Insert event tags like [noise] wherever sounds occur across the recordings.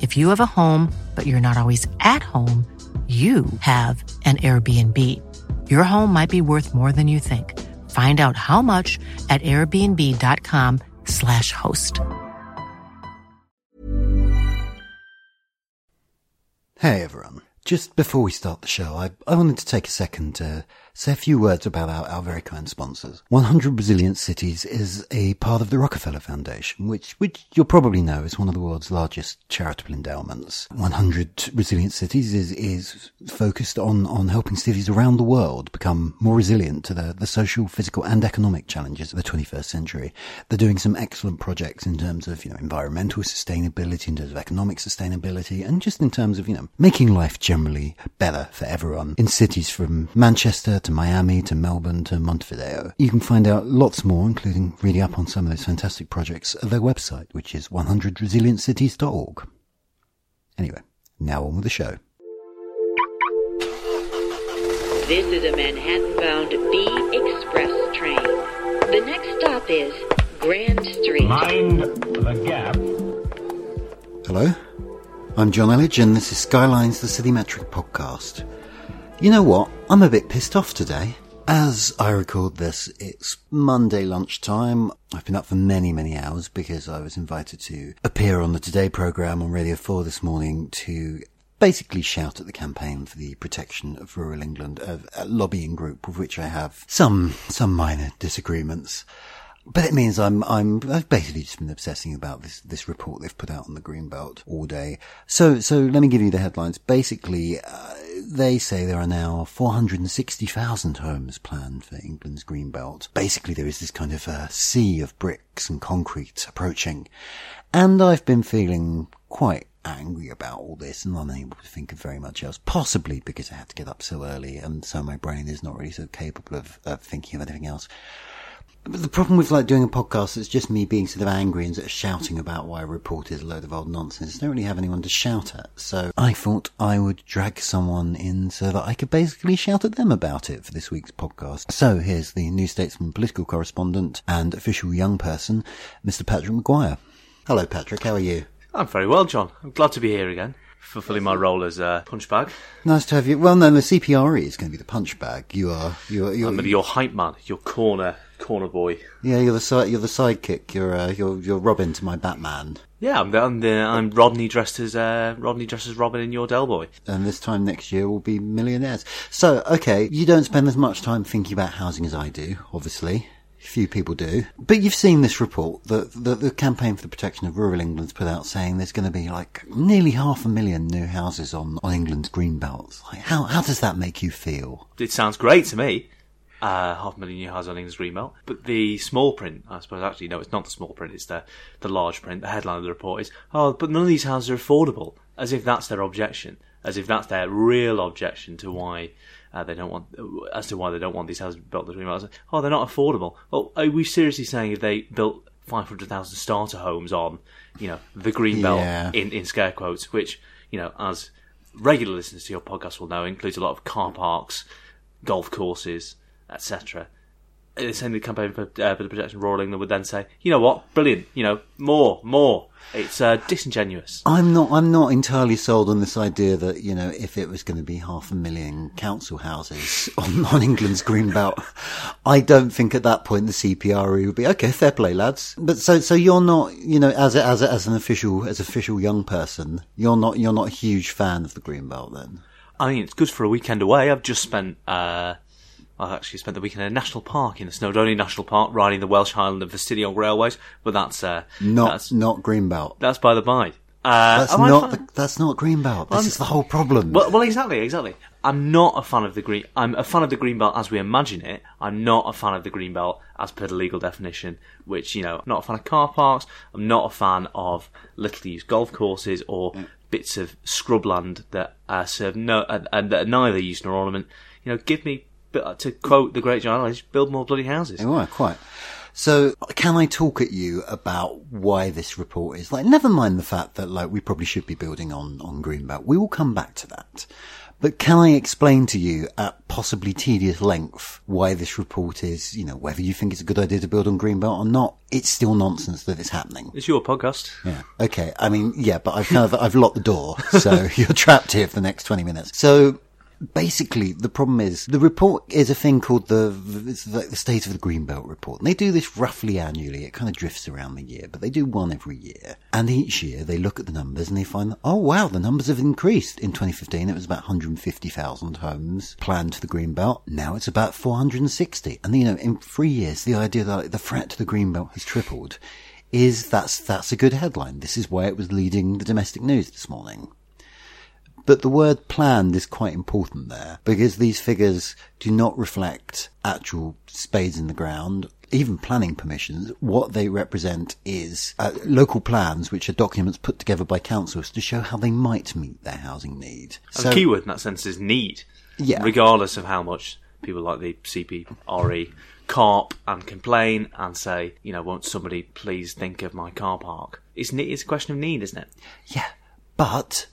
If you have a home, but you're not always at home, you have an Airbnb. Your home might be worth more than you think. Find out how much at airbnb.com/slash host. Hey everyone. Just before we start the show, I, I wanted to take a second to say a few words about our, our very kind sponsors. 100 Resilient Cities is a part of the Rockefeller Foundation, which, which you'll probably know is one of the world's largest charitable endowments. 100 Resilient Cities is, is focused on, on helping cities around the world become more resilient to the, the social, physical and economic challenges of the 21st century. They're doing some excellent projects in terms of, you know, environmental sustainability, in terms of economic sustainability, and just in terms of, you know, making life generally better for everyone in cities from Manchester to Miami to Melbourne to Montevideo. You can find out lots more, including reading up on some of those fantastic projects at their website, which is 100resilientcities.org. Anyway, now on with the show. This is a Manhattan-bound B Express train. The next stop is Grand Street. Mind the gap. Hello, I'm John Elledge, and this is Skylines, the Citymetric podcast. You know what? I'm a bit pissed off today. As I record this, it's Monday lunchtime. I've been up for many, many hours because I was invited to appear on the Today programme on Radio 4 this morning to basically shout at the campaign for the protection of rural England, a, a lobbying group with which I have some, some minor disagreements. But it means I'm, I'm, I've basically just been obsessing about this, this report they've put out on the Greenbelt all day. So, so let me give you the headlines. Basically, uh, they say there are now 460,000 homes planned for England's green belt. Basically, there is this kind of uh, sea of bricks and concrete approaching. And I've been feeling quite angry about all this and unable to think of very much else. Possibly because I had to get up so early and so my brain is not really so capable of, of thinking of anything else. But the problem with like doing a podcast is just me being sort of angry and sort of shouting about why a report is a load of old nonsense. I don't really have anyone to shout at. So I thought I would drag someone in so that I could basically shout at them about it for this week's podcast. So here's the New Statesman political correspondent and official young person, Mr. Patrick McGuire. Hello, Patrick. How are you? I'm very well, John. I'm glad to be here again, fulfilling my role as a punch bag. Nice to have you. Well, no, the CPRE is going to be the punch bag. You are, you are, you're, I'm your hype man, your corner corner boy. yeah, you're the side, you're the sidekick. You're, uh, you're, you're Robin to my Batman. Yeah, I'm, I'm, the, I'm Rodney dressed as uh, Rodney dressed as Robin in your Del Boy. and this time next year we'll be millionaires. So, okay, you don't spend as much time thinking about housing as I do, obviously. Few people do. But you've seen this report that the, the campaign for the protection of rural England's put out saying there's going to be like nearly half a million new houses on, on England's green belts. Like, how, how does that make you feel? It sounds great to me. Uh, half a million new houses on green belt. But the small print, I suppose actually, no, it's not the small print, it's the, the large print. The headline of the report is, oh, but none of these houses are affordable. As if that's their objection. As if that's their real objection to why uh, they don't want, as to why they don't want these houses built in the green belt. Oh, they're not affordable. Well, are we seriously saying if they built 500,000 starter homes on, you know, the green belt Yeah. in, in scare quotes, which, you know, as regular listeners to your podcast will know, includes a lot of car parks, golf courses, etc. The same the campaign for, uh, for the protection of rural England would then say, you know what, brilliant, you know, more, more. It's uh, disingenuous. I'm not, I'm not entirely sold on this idea that, you know, if it was going to be half a million council houses [laughs] on, on England's green belt, I don't think at that point the CPRE would be, okay, fair play, lads. But so, so you're not, you know, as a, as a, as an official, as official young person, you're not, you're not a huge fan of the green belt then? I mean, it's good for a weekend away. I've just spent, uh, I actually spent the weekend in a national park in the Snowdonia National Park, riding the Welsh Highland and Ffestiniog railways. But that's uh, Not that's, not Greenbelt. that's by the by. Uh, That's not the, that's not Greenbelt. This I'm- is the whole problem. Well, well, exactly, exactly. I'm not a fan of the green. I'm a fan of the green belt as we imagine it. I'm not a fan of the green belt as per the legal definition. Which you know, I'm not a fan of car parks. I'm not a fan of little used golf courses or bits of scrubland that uh, serve no and, and that are neither use nor ornament. You know, give me uh, Uh, to quote the great John Elledge, build more bloody houses. Yeah, quite. So, can I talk at you about why this report is like? Never mind the fact that like we probably should be building on on Greenbelt. We will come back to that. But can I explain to you at possibly tedious length why this report is, you know, whether you think it's a good idea to build on Greenbelt or not? It's still nonsense that it's happening. It's your podcast. Yeah. Okay. I mean, yeah, but I've kind of, I've locked the door, so [laughs] you're trapped here for the next 20 minutes. So basically, the problem is the report is a thing called the, like the State of the Greenbelt report. And they do this roughly annually. It kind of drifts around the year, but they do one every year. And each year they look at the numbers and they find, that, oh wow, the numbers have increased. In 2015, it was about 150,000 homes planned for the Greenbelt. Now it's about 460. And you know, in three years, the idea that like, the threat to the Greenbelt has tripled is that's that's a good headline. This is why it was leading the domestic news this morning. But the word planned is quite important there because these figures do not reflect actual spades in the ground, even planning permissions. What they represent is uh, local plans, which are documents put together by councils to show how they might meet their housing need. And the keyword in that sense is need. Yeah. Regardless of how much people like the CPRE carp and complain and say, you know, won't somebody please think of my car park? It's, it's a question of need, isn't it? Yeah, but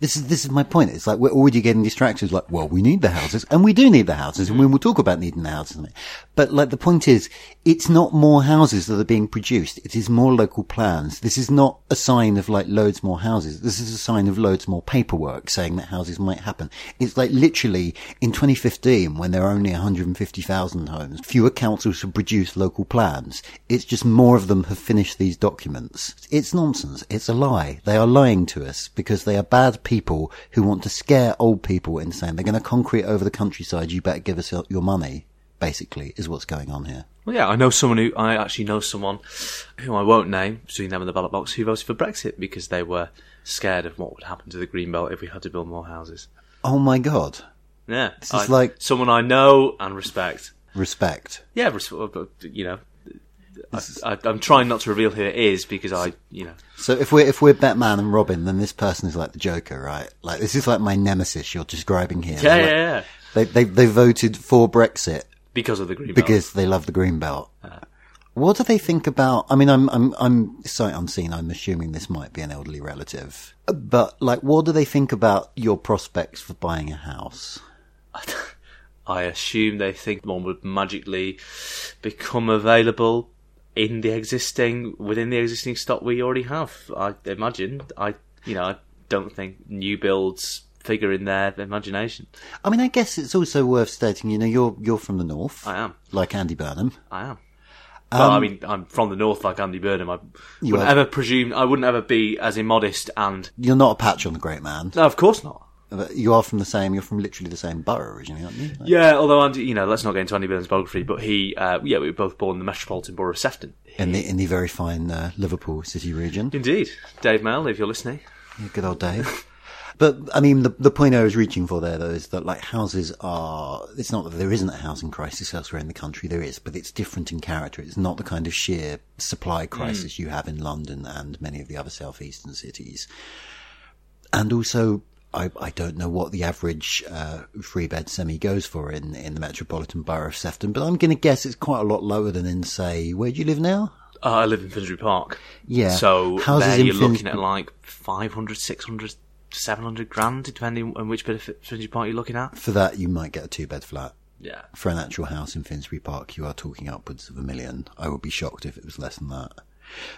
this is this is my point. It's like we're already getting distractions. Like, well, we need the houses, and we do need the houses, and we mm. will talk about needing the houses. But like the point is, it's not more houses that are being produced. It is more local plans. This is not a sign of like loads more houses. This is a sign of loads more paperwork saying that houses might happen. It's like literally in 2015, when there are only 150,000 homes, fewer councils have produced local plans. It's just more of them have finished these documents. It's nonsense. It's a lie. They are lying to us because they are bad people who want to scare old people into saying they're going to concrete over the countryside. You better give us your- money. Basically, is what's going on here. Well, yeah, I know someone who, I actually know someone who I won't name, between them and the ballot box, who voted for Brexit because they were scared of what would happen to the green belt if we had to build more houses. Oh my god! Yeah. This is I- like- someone I know and respect. Respect. Yeah, res- you know, I, I, I'm trying not to reveal who it is because I, you know, So if we're if we're Batman and Robin, then this person is like the Joker, right? Like this is like my nemesis you're describing here. yeah, Like, yeah, yeah, They they they voted for Brexit because of the Greenbelt. because they love the green belt. Uh. What do they think about? I mean, I'm I'm I'm sight unseen. I'm assuming this might be an elderly relative, but like, what do they think about your prospects for buying a house? I assume they think one would magically become available in the existing within the existing stock we already have. I imagine. I you know I don't think new builds figure in their imagination. I mean, I guess it's also worth stating. You know, you're you're from the north. I am. like Andy Burnham. I am. well, I mean, I'm from the north, like Andy Burnham. I wouldn't ever presume. I wouldn't ever be as immodest and. You're not a patch on the great man. No, of course not. You are from the same. You're from literally the same borough originally, aren't you? Like, Yeah, although Andy, you know, let's not get into Andy Burnham's biography, but he, uh, yeah, we were both born in the metropolitan borough of Sefton. in the in the very fine uh, Liverpool city region. Indeed, Dave Mel, if you're listening. Yeah, Good old Dave. [laughs] But I mean, the the point I was reaching for there, though, is that like houses are. It's not that there isn't a housing crisis elsewhere in the country. There is, but it's different in character. It's not the kind of sheer supply crisis you have in London and many of the other southeastern cities. And also, I, I don't know what the average uh, three bed semi goes for in in the metropolitan borough of Sefton, but I'm going to guess it's quite a lot lower than in say where do you live now? Uh, I live in Finsbury Park. Yeah. So Houses there you're looking at like 500, 600, 700 grand, depending on which bit of Finsbury Park you're looking at. For that, you might get a two bed flat. Yeah. For an actual house in Finsbury Park, you are talking upwards of a million. I would be shocked if it was less than that.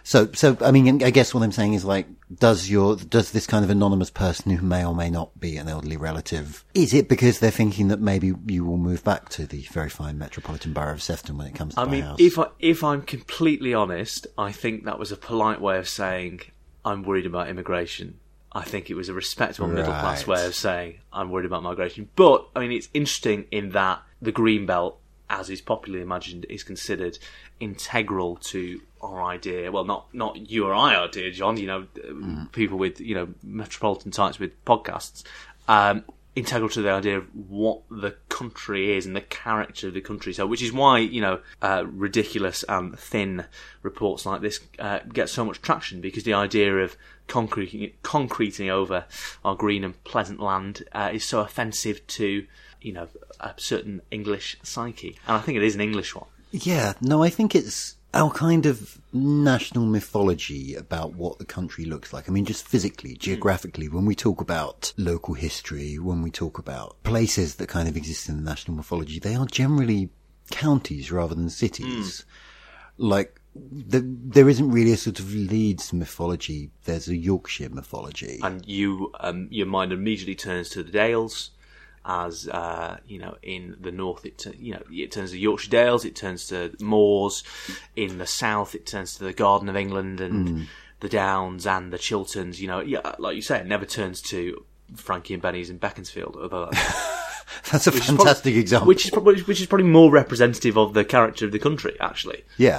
So, so I mean, I guess what I'm saying is like, does your does this kind of anonymous person who may or may not be an elderly relative, is it because they're thinking that maybe you will move back to the very fine metropolitan borough of Sefton when it comes to I mean, house? if I if I'm completely honest, I think that was a polite way of saying I'm worried about immigration, I think it was a respectable middle class way of saying I'm worried about migration. But I mean, it's interesting in that the green belt, as is popularly imagined, is considered integral to our idea. Well, not not you or I idea, John. You know, uh, people with you know metropolitan types with podcasts. Um, integral to the idea of what the country is and the character of the country. So, which is why you know uh, ridiculous and thin reports like this uh, get so much traction because the idea of concreting, concreting over our green and pleasant land uh, is so offensive to you know a certain English psyche, and I think it is an English one. Yeah, no, I think it's our kind of national mythology about what the country looks like. I mean, just physically, geographically, when we talk about local history, when we talk about places that kind of exist in the national mythology, they are generally counties rather than cities. Like, the, there isn't really a sort of Leeds mythology. There's a Yorkshire mythology. and you um, your mind immediately turns to the Dales, as uh, you know in the north it you know it turns to Yorkshire Dales, it turns to moors, in the south it turns to the Garden of England and the Downs and the Chilterns. You know, yeah, like you say, it never turns to Frankie and Benny's in Beaconsfield, although [laughs] That's a which fantastic example. which is probably which is probably more representative of the character of the country, actually. yeah.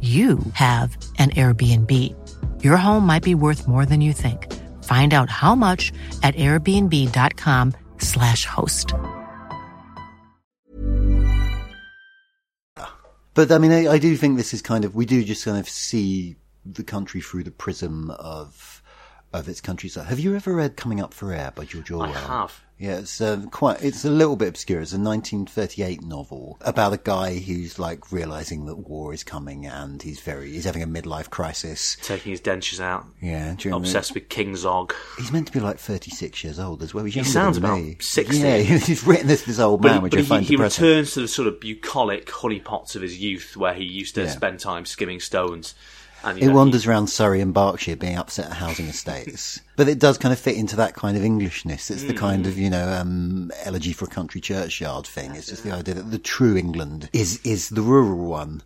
you have an Airbnb. Your home might be worth more than you think. Find out how much at airbnb.com/slash host. But I mean, I, I do think this is kind of we do just kind of see the country through the prism of of its countryside. Have you ever read "Coming Up for Air" by George Orwell? I have. Yeah, it's um, quite. It's a little bit obscure. It's a 1938 novel about a guy who's like realizing that war is coming, and he's very he's having a midlife crisis. Taking his dentures out, Yeah, during the- obsessed with King Zog. He's meant to be like 36 years old as well. He's He sounds about me. 60. Yeah, [laughs] he's written this this old man, But, which but I find he, he depressing. returns to the sort of bucolic honeypots of his youth, where he used to Yeah. spend time skimming stones. It wanders around Surrey and Berkshire being upset at housing estates. [laughs] but it does kind of fit into that kind of Englishness. It's the Mm. kind of, you know, um, elegy for a country churchyard thing. It's just the idea that the true England is, is the rural one.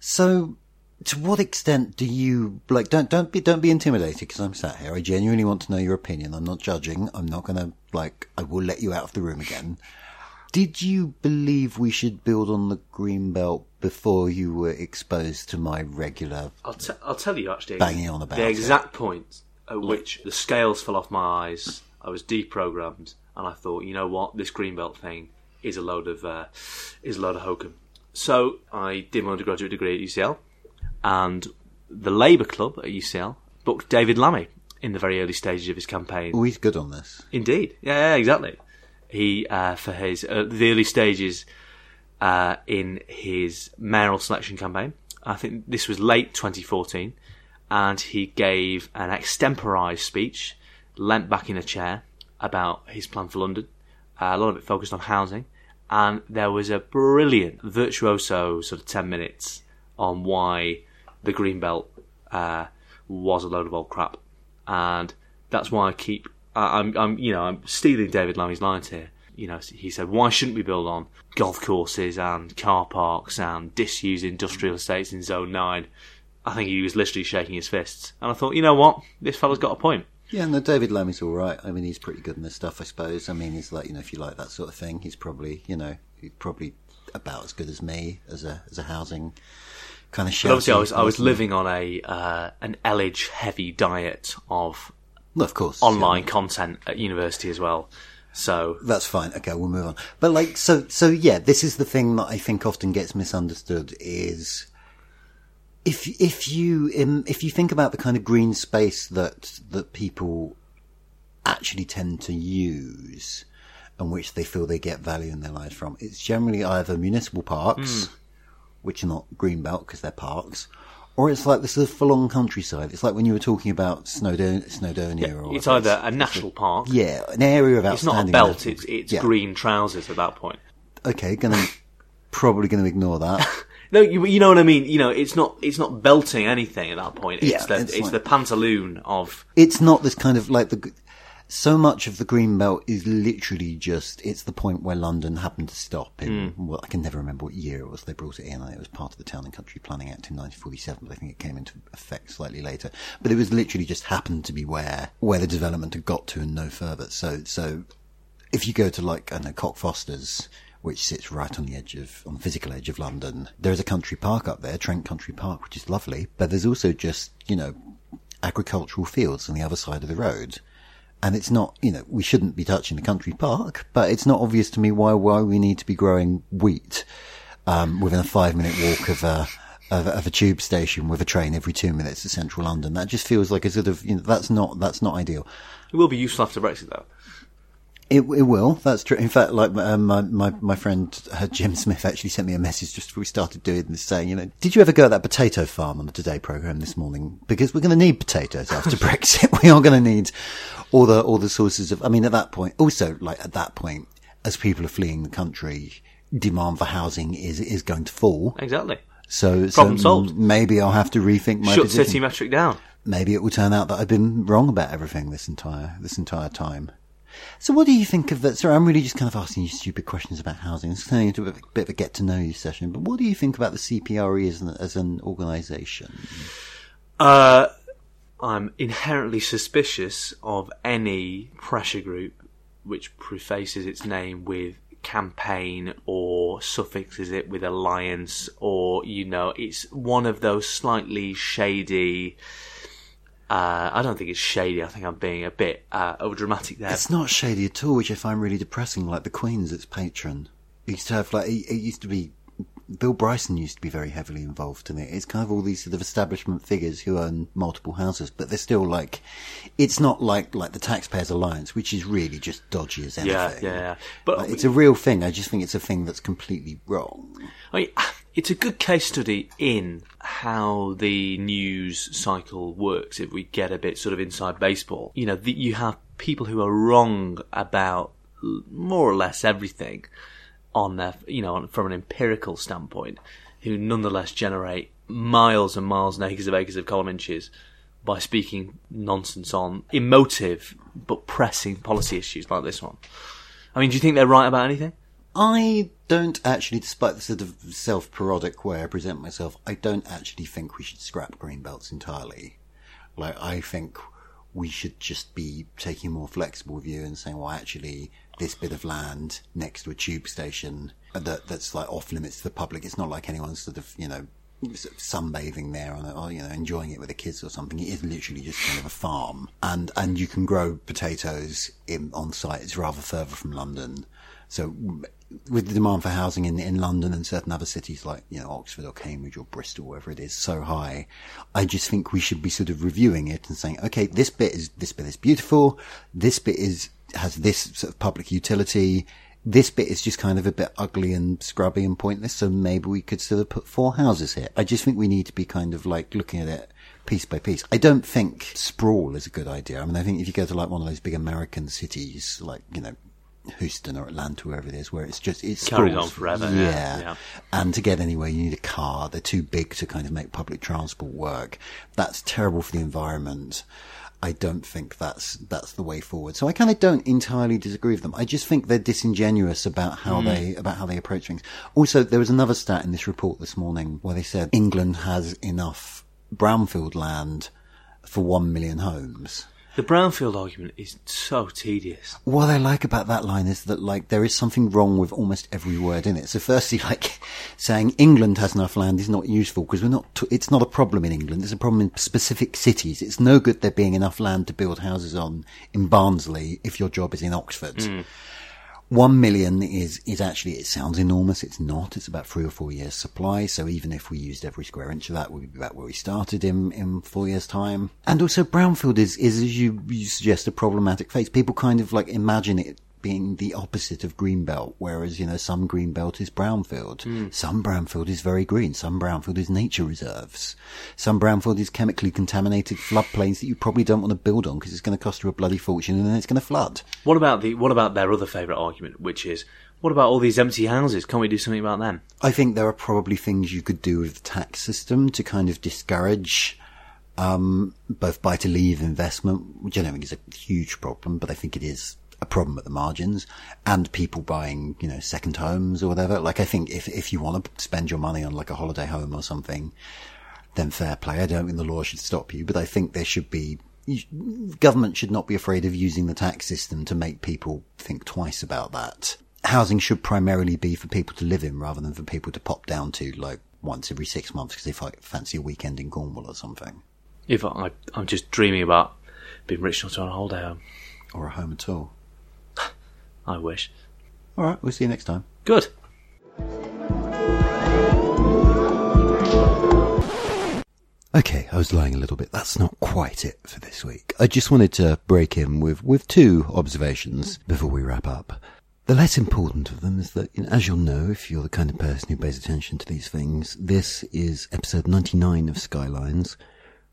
So, to what extent do you, like, don't, don't be, don't be intimidated because I'm sat here. I genuinely want to know your opinion. I'm not judging. I'm not going to, like, I will let you out of the room again. Did you believe we should build on the green belt before you were exposed to my regular I'll, t- I'll tell you actually Banging on about the it. exact point at which the scales fell off my eyes. I was deprogrammed, and I thought, you know what, this green belt thing is a load of uh, is a load of hokum. So I did my undergraduate degree at UCL, and the Labour Club at UCL booked David Lammy in the very early stages of his campaign. Oh, he's good on this. Indeed, yeah, yeah exactly. He uh, for his uh, the early stages uh, in his mayoral selection campaign. I think this was late 2014, and he gave an extemporised speech, leant back in a chair, about his plan for London. Uh, a lot of it focused on housing, and there was a brilliant virtuoso sort of 10 minutes on why the Greenbelt uh, was a load of old crap, and that's why I keep. I, I'm, I'm, you know, I'm stealing David Lammy's lines here. You know, he said, "Why shouldn't we build on golf courses and car parks and disused industrial estates in Zone Nine?" I think he was literally shaking his fists, and I thought, you know what, this fella's got a point. Yeah, and no, David Lammy's all right. I mean, he's pretty good in this stuff, I suppose. I mean, he's like, you know, if you like that sort of thing, he's probably, you know, he's probably about as good as me as a as a housing kind of show. Obviously, I was I was living on a uh, an Elledge heavy diet of of course, online yeah. content at university as well. So That's fine. Okay, we'll move on. But like, so, so yeah, this is the thing that I think often gets misunderstood is if, if you, um, if you think about the kind of green space that, that people actually tend to use and which they feel they get value in their lives from, it's generally either municipal parks, which are not green belt because they're parks, or it's like this sort of full-on countryside. It's like when you were talking about Snowdon, Snowdonia or it's either a national park. yeah, an area of It's not a belt. It's it's Yeah. green trousers at that point. Okay, gonna probably gonna ignore that. [laughs] No, you, you know what I mean. You know, it's not it's not belting anything at that point. It's Yeah, the it's it's, like- the pantaloon of It's not this kind of like the. So much of the green belt is literally just it's the point where London happened to stop in. Hmm. Well, I can never remember what year it was they brought it in. It was part of the Town and Country Planning Act in 1947, but I think it came into effect slightly later. But it was literally just happened to be where where the development had got to and no further. So so if you go to like I don't know Cockfosters, which sits right on the edge of on the physical edge of London, there is a country park up there, Trent Country Park, which is lovely. But there's also just you know agricultural fields on the other side of the road. And it's not, you know, we shouldn't be touching the country park, but it's not obvious to me why why we need to be growing wheat um, within a five minute walk of a of, of a tube station with a train every two minutes to central London. That just feels like a sort of, you know, that's not that's not ideal. it will be useful after Brexit though. It, it will. That's true. In fact, like um, my my my friend uh, Jim Smith actually sent me a message just before we started doing this, saying, you know, did you ever go to that potato farm on the Today program this morning? Because we're going to need potatoes after [laughs] Brexit. We are going to need all the all the sources of. I mean, at that point, also like at that point, as people are fleeing the country, demand for housing is is going to fall. Exactly. So, Problem so solved. maybe I'll have to rethink my Shut position City Metric down. maybe it will turn out that I've been wrong about everything this entire this entire time. So, what do you think of that? Sorry, I'm really just kind of asking you stupid questions about housing. It's turning into a bit of a get to know you session. But what do you think about the CPRE as an, as an organisation? Uh, I'm inherently suspicious of any pressure group which prefaces its name with campaign or suffixes it with alliance or, you know, it's one of those slightly shady. Uh, I don't think it's shady. I think I'm being a bit uh, overdramatic there. It's not shady at all, which I find really depressing. Like the Queen's its patron. It used to have like it, it used to be. Bill Bryson used to be very heavily involved in it. It's kind of all these sort of establishment figures who own multiple houses, but they're still like, it's not like like the Taxpayers Alliance, which is really just dodgy as anything. yeah, yeah, yeah. But Like, it's a real thing. I just think it's a thing that's completely wrong. I mean, [sighs] it's a good case study in how the news cycle works. If we get a bit sort of inside baseball, you know, the, you have people who are wrong about more or less everything on their, you know, on- from an empirical standpoint, who nonetheless generate miles and miles and acres of acres of column inches by speaking nonsense on emotive but pressing policy issues like this one. I mean, do you think they're right about anything? I don't actually, despite the sort of self-parodic way I present myself, I don't actually think we should scrap green belts entirely. Like, I think we should just be taking a more flexible view and saying, well, actually, this bit of land next to a tube station that that's like off limits to the public. It's not like anyone's sort of, you know, sort of sunbathing there it or, you know, enjoying it with the kids or something. It is literally just kind of a farm. And, and you can grow potatoes in, on site. It's rather further from London. So with the demand for housing in, in London and certain other cities like, you know, Oxford or Cambridge or Bristol, wherever it is, so high, I just think we should be sort of reviewing it and saying, okay, this bit is, this bit is beautiful. This bit is, has this sort of public utility. This bit is just kind of a bit ugly and scrubby and pointless. So maybe we could sort of put four houses here. I just think we need to be kind of like looking at it piece by piece. I don't think sprawl is a good idea. I mean, I think if you go to like one of those big American cities, like, you know, Houston or Atlanta, wherever it is, where it's just it's sprawls. on forever, Yeah. yeah, yeah. and to get anywhere, you need a car. They're too big to kind of make public transport work. That's terrible for the environment. I don't think that's that's the way forward. So I kind of don't entirely disagree with them. I just think they're disingenuous about how Hmm. they about how they approach things. Also, there was another stat in this report this morning where they said England has enough brownfield land for one million homes. The brownfield argument is so tedious. What I like about that line is that like there is something wrong with almost every word in it. So firstly, [laughs] like saying England has enough land is not useful because we're not. T- it's not a problem in England. It's a problem in specific cities. It's no good there being enough land to build houses on in Barnsley if your job is in Oxford. Hmm. One million is, is actually, it sounds enormous. It's not. It's about three or four years supply. So even if we used every square inch of that, we'd be back where we started in, in four years time. And also brownfield is, is as you, you suggest, a problematic phase. People kind of like imagine it being the opposite of greenbelt, whereas, you know, some greenbelt is brownfield. Some brownfield is very green. Some brownfield is nature reserves. Some brownfield is chemically contaminated floodplains that you probably don't want to build on because it's going to cost you a bloody fortune and then it's going to flood. What about the what about their other favourite argument, which is what about all these empty houses? Can't we do something about them? I think there are probably things you could do with the tax system to kind of discourage um, both buy to leave investment, which I don't think is a huge problem, but I think it is a problem at the margins, and people buying, you know, second homes or whatever. Like, I think if, if you want to spend your money on like a holiday home or something, then fair play. I don't think the law should stop you, but I think there should be, you- government should not be afraid of using the tax system to make people think twice about that. Housing should primarily be for people to live in rather than for people to pop down to like once every six months because they fancy a weekend in Cornwall or something, If I, I'm just dreaming about being rich enough to own a holiday home. or a home at all. I wish. All right, we'll see you next time. Good. Okay, I was lying a little bit. That's not quite it for this week. I just wanted to break in with, with two observations before we wrap up. The less important of them is that, you know, as you'll know, if you're the kind of person who pays attention to these things, this is episode 99 of Skylines,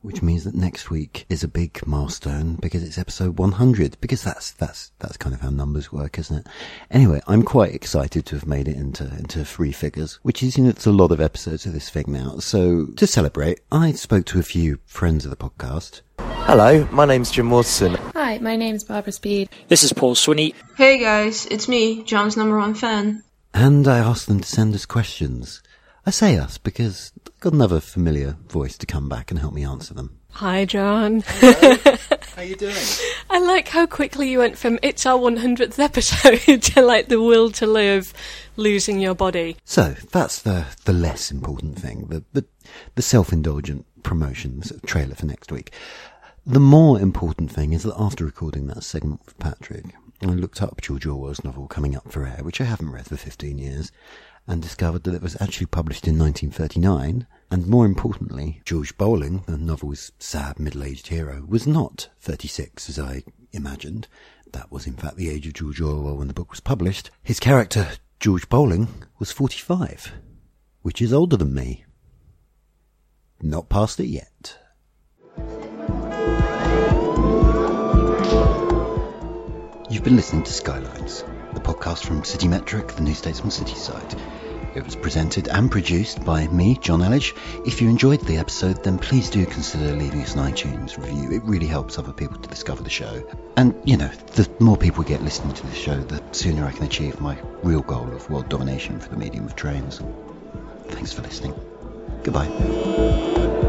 which means that next week is a big milestone because it's episode 100, because that's, that's, that's kind of how numbers work, isn't it? Anyway, I'm quite excited to have made it into, into three figures, which is, you know, it's a lot of episodes of this thing now. So to celebrate, I spoke to a few friends of the podcast. Hello, my name's Jim Watson. Hi, my name's Barbara Speed. This is Paul Swinney. Hey guys, it's me, John's number one fan. And I asked them to send us questions. I say us because I've got another familiar voice to come back and help me answer them. Hi, John. [laughs] How you doing? I like how quickly you went from it's our 100th episode [laughs] to like the will to live, losing your body. So that's the the less important thing, the the, the self-indulgent promotion sort of trailer for next week. The more important thing is that after recording that segment with Patrick, I looked up George Orwell's novel Coming Up for Air, which I haven't read for 15 years, and discovered that it was actually published in 1939. And more importantly, George Bowling, the novel's sad middle-aged hero, was not 36 as I imagined. That was in fact the age of George Orwell when the book was published. His character, George Bowling, was 45, which is older than me. Not past it yet. You've been listening to Skylines, the podcast from City Metric, the New Statesman City site. It was presented and produced by me, John Elledge. If you enjoyed the episode, then please do consider leaving us an iTunes review. It really helps other people to discover the show. And, you know, the more people get listening to the show, the sooner I can achieve my real goal of world domination for the medium of trains. Thanks for listening. Goodbye.